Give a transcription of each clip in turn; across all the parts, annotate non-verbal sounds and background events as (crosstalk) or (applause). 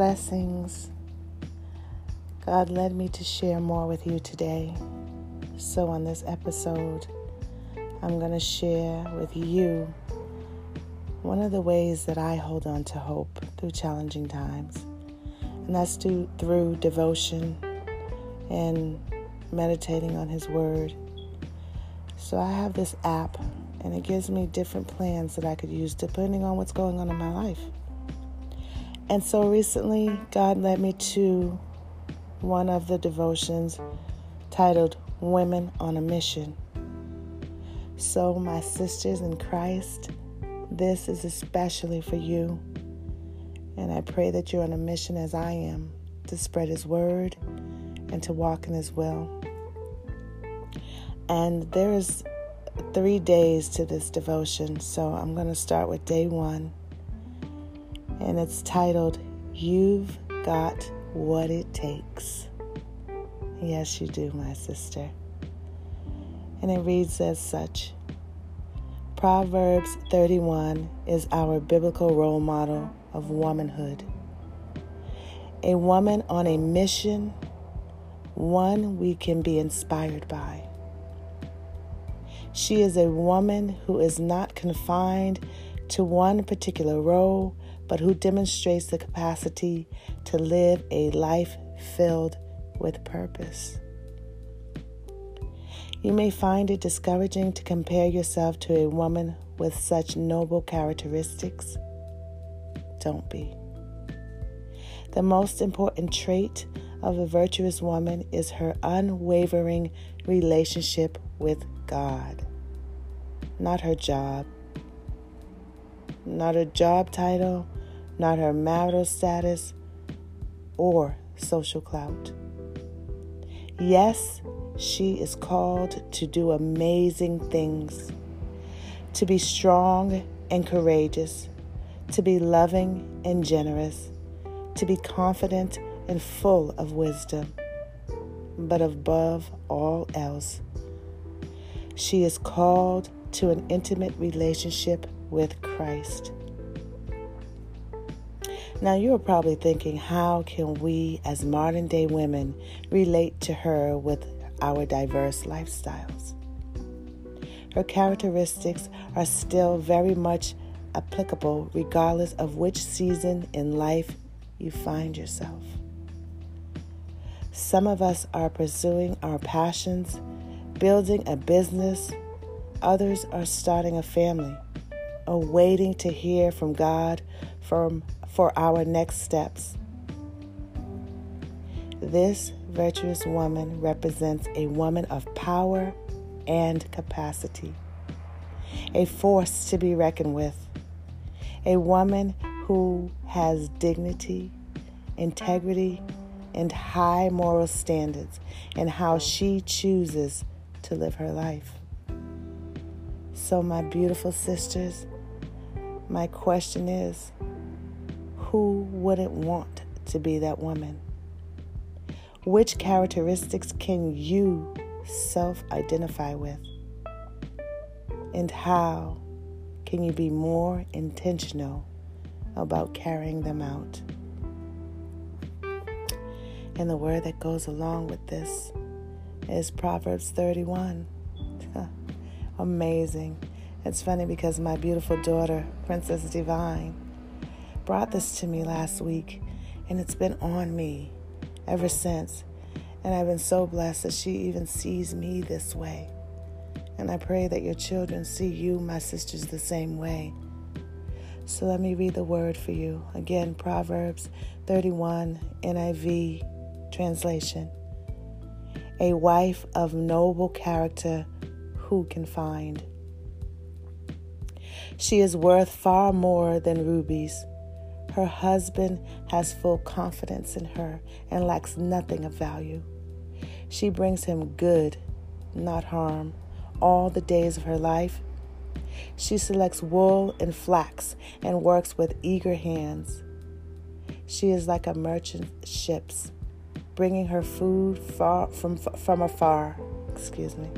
Blessings. God led me to share more with you today. So, on this episode, I'm going to share with you one of the ways that I hold on to hope through challenging times. And that's through, through devotion and meditating on His Word. So, I have this app, and it gives me different plans that I could use depending on what's going on in my life. And so recently, God led me to one of the devotions titled Women on a Mission. So, my sisters in Christ, this is especially for you. And I pray that you're on a mission as I am to spread His word and to walk in His will. And there is three days to this devotion, so I'm going to start with day one and it's titled You've Got What It Takes. Yes, you do, my sister. And it reads as such Proverbs 31 is our biblical role model of womanhood. A woman on a mission, one we can be inspired by. She is a woman who is not confined to one particular role, but who demonstrates the capacity to live a life filled with purpose. You may find it discouraging to compare yourself to a woman with such noble characteristics. Don't be. The most important trait of a virtuous woman is her unwavering relationship with God, not her job, not her job title, not her marital status or social clout. Yes, she is called to do amazing things, to be strong and courageous, to be loving and generous, to be confident and full of wisdom. But above all else, she is called to an intimate relationship with Christ. Now, you are probably thinking, how can we as modern day women relate to her with our diverse lifestyles? Her characteristics are still very much applicable regardless of which season in life you find yourself. Some of us are pursuing our passions, building a business, others are starting a family, or waiting to hear from God from for our next steps. This virtuous woman represents a woman of power and capacity, a force to be reckoned with, a woman who has dignity, integrity, and high moral standards in how she chooses to live her life. So, my beautiful sisters, my question is who wouldn't want to be that woman? Which characteristics can you self identify with? And how can you be more intentional about carrying them out? And the word that goes along with this is Proverbs 31. (laughs) Amazing. It's funny because my beautiful daughter, Princess Divine, brought this to me last week, and it's been on me ever since. And I've been so blessed that she even sees me this way. And I pray that your children see you, my sisters, the same way. So let me read the word for you. Again, Proverbs 31 NIV translation. A wife of noble character who can find? She is worth far more than rubies. Her husband has full confidence in her and lacks nothing of value. She brings him good, not harm, all the days of her life. She selects wool and flax and works with eager hands. She is like a merchant ships, bringing her food far from, from afar. Excuse me.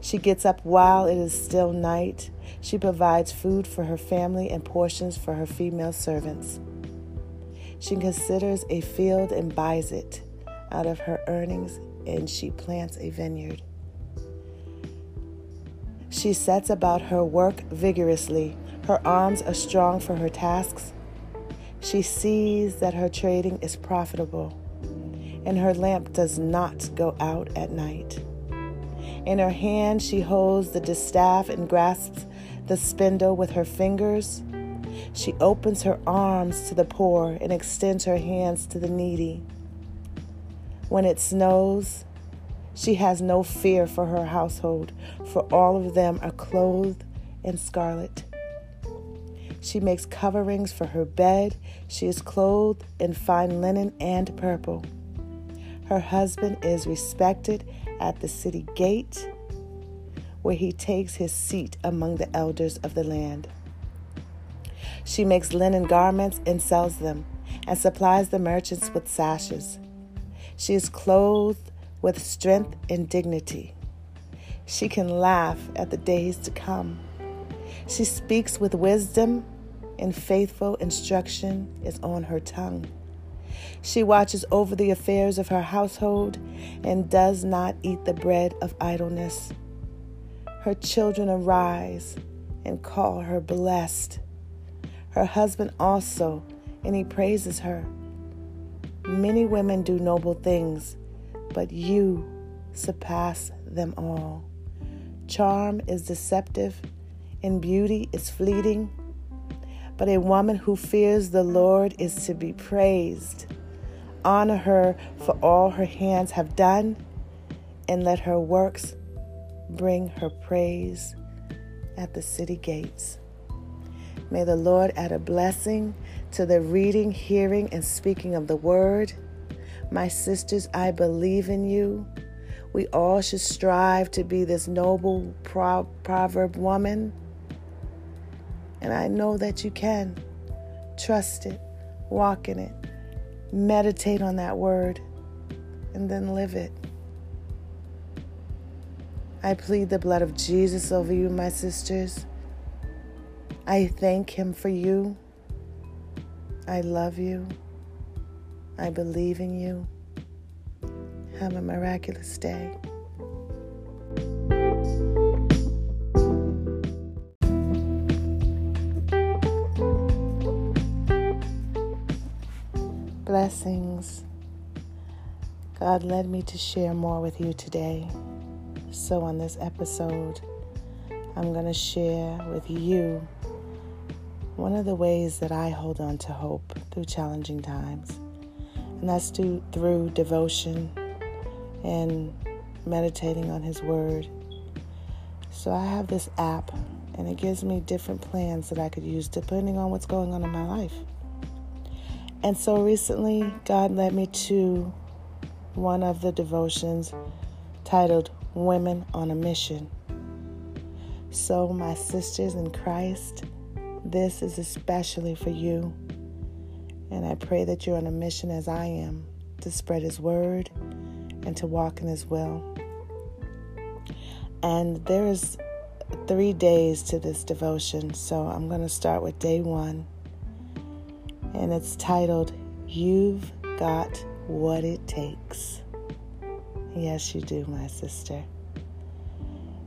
She gets up while it is still night. She provides food for her family and portions for her female servants. She considers a field and buys it out of her earnings, and she plants a vineyard. She sets about her work vigorously. Her arms are strong for her tasks. She sees that her trading is profitable, and her lamp does not go out at night. In her hand, she holds the distaff and grasps the spindle with her fingers. She opens her arms to the poor and extends her hands to the needy. When it snows, she has no fear for her household, for all of them are clothed in scarlet. She makes coverings for her bed. She is clothed in fine linen and purple. Her husband is respected at the city gate, where he takes his seat among the elders of the land. She makes linen garments and sells them, and supplies the merchants with sashes. She is clothed with strength and dignity. She can laugh at the days to come. She speaks with wisdom, and faithful instruction is on her tongue. She watches over the affairs of her household and does not eat the bread of idleness. Her children arise and call her blessed. Her husband also, and he praises her. Many women do noble things, but you surpass them all. Charm is deceptive, and beauty is fleeting, but a woman who fears the Lord is to be praised. Honor her for all her hands have done, and let her works bring her praise at the city gates. May the Lord add a blessing to the reading, hearing, and speaking of the word. My sisters, I believe in you. We all should strive to be this noble pro- proverb woman. And I know that you can. Trust it, walk in it, meditate on that word, and then live it. I plead the blood of Jesus over you, my sisters. I thank Him for you. I love you. I believe in you. Have a miraculous day. Blessings. God led me to share more with you today. So, on this episode, I'm going to share with you one of the ways that I hold on to hope through challenging times, and that's through, through devotion and meditating on His Word. So, I have this app, and it gives me different plans that I could use depending on what's going on in my life. And so recently, God led me to one of the devotions titled Women on a Mission. So, my sisters in Christ, this is especially for you. And I pray that you're on a mission as I am to spread His word and to walk in His will. And there is three days to this devotion, so I'm going to start with day one. And it's titled, You've Got What It Takes. Yes, you do, my sister.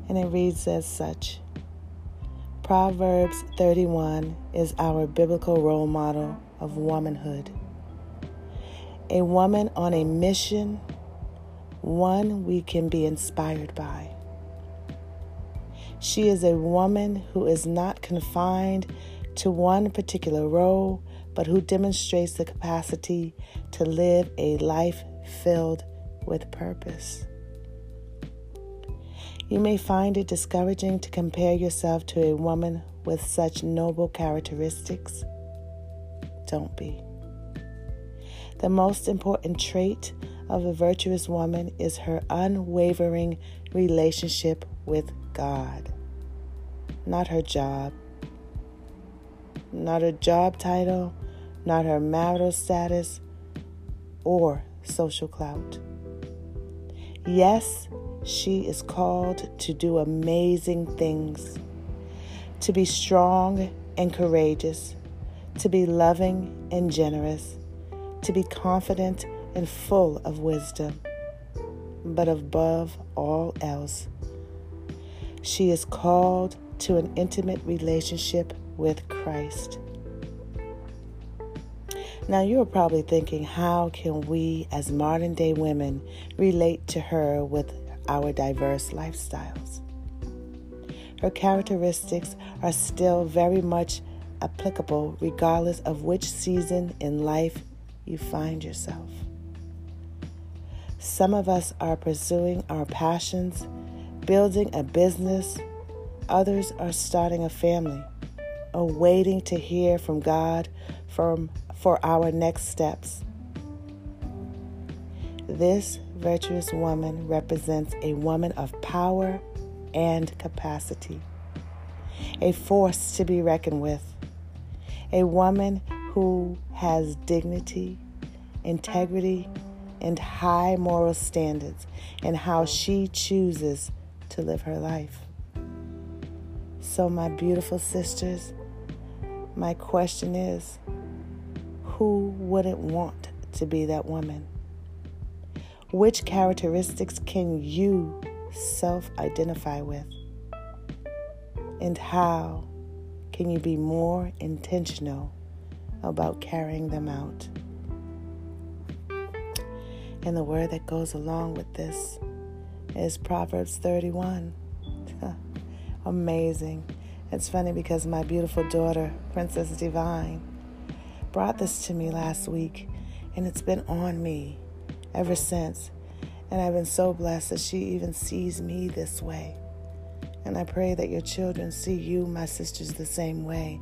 And it reads as such Proverbs 31 is our biblical role model of womanhood. A woman on a mission, one we can be inspired by. She is a woman who is not confined to one particular role, but who demonstrates the capacity to live a life filled with purpose. You may find it discouraging to compare yourself to a woman with such noble characteristics. Don't be. The most important trait of a virtuous woman is her unwavering relationship with God, not her job, not her job title, not her marital status, or social clout. Yes, she is called to do amazing things, to be strong and courageous, to be loving and generous, to be confident and full of wisdom. But above all else, she is called to an intimate relationship with Christ. Now, you're probably thinking, how can we as modern day women relate to her with our diverse lifestyles? Her characteristics are still very much applicable regardless of which season in life you find yourself. Some of us are pursuing our passions, building a business, others are starting a family, or waiting to hear from God from, for our next steps. This virtuous woman represents a woman of power and capacity, a force to be reckoned with, a woman who has dignity, integrity, and high moral standards in how she chooses to live her life. So, my beautiful sisters, my question is who wouldn't want to be that woman? Which characteristics can you self identify with? And how can you be more intentional about carrying them out? And the word that goes along with this is Proverbs 31. (laughs) Amazing. It's funny because my beautiful daughter, Princess Divine, brought this to me last week, and it's been on me ever since. And I've been so blessed that she even sees me this way. And I pray that your children see you, my sisters, the same way.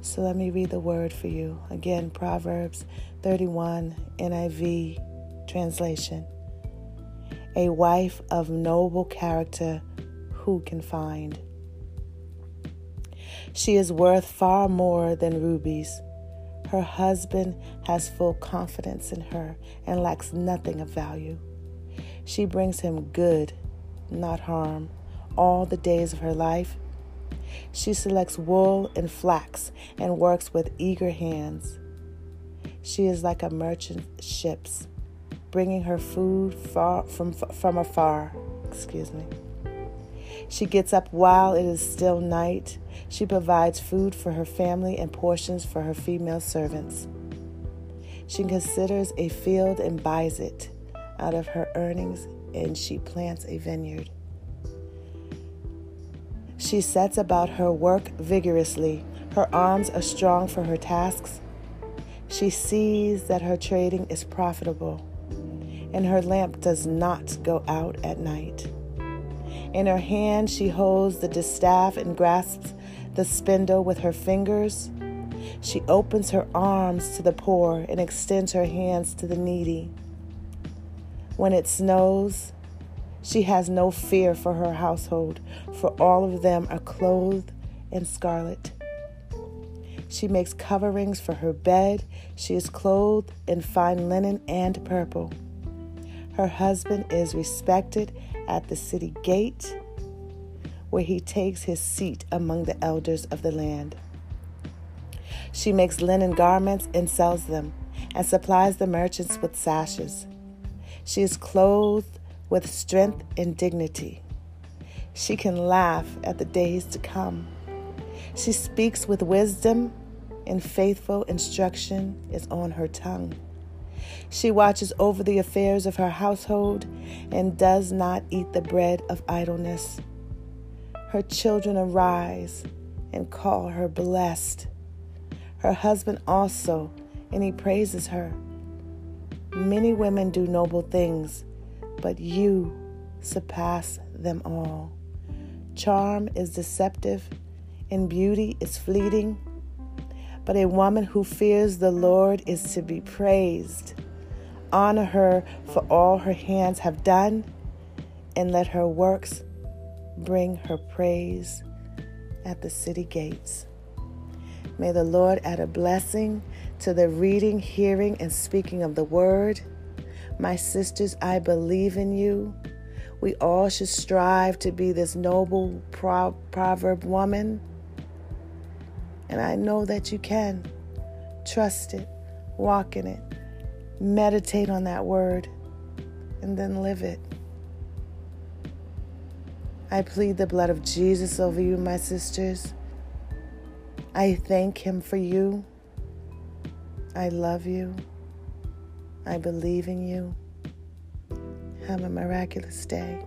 So let me read the word for you. Again, Proverbs 31, NIV translation. A wife of noble character who can find? She is worth far more than rubies. Her husband has full confidence in her and lacks nothing of value. She brings him good, not harm, all the days of her life. She selects wool and flax and works with eager hands. She is like a merchant ships, bringing her food far from, from afar. Excuse me. She gets up while it is still night. She provides food for her family and portions for her female servants. She considers a field and buys it out of her earnings, and she plants a vineyard. She sets about her work vigorously. Her arms are strong for her tasks. She sees that her trading is profitable, and her lamp does not go out at night. In her hand, she holds the distaff and grasps the spindle with her fingers. She opens her arms to the poor and extends her hands to the needy. When it snows, she has no fear for her household, for all of them are clothed in scarlet. She makes coverings for her bed. She is clothed in fine linen and purple. Her husband is respected at the city gate, where he takes his seat among the elders of the land. She makes linen garments and sells them, and supplies the merchants with sashes. She is clothed with strength and dignity. She can laugh at the days to come. She speaks with wisdom, and faithful instruction is on her tongue. She watches over the affairs of her household and does not eat the bread of idleness. Her children arise and call her blessed. Her husband also, and he praises her. Many women do noble things, but you surpass them all. Charm is deceptive, and beauty is fleeting, but a woman who fears the Lord is to be praised. Honor her for all her hands have done, and let her works bring her praise at the city gates. May the Lord add a blessing to the reading, hearing, and speaking of the word. My sisters, I believe in you. We all should strive to be this noble pro- proverb woman. And I know that you can. Trust it, walk in it, meditate on that word, and then live it. I plead the blood of Jesus over you, my sisters. I thank Him for you. I love you. I believe in you. Have a miraculous day.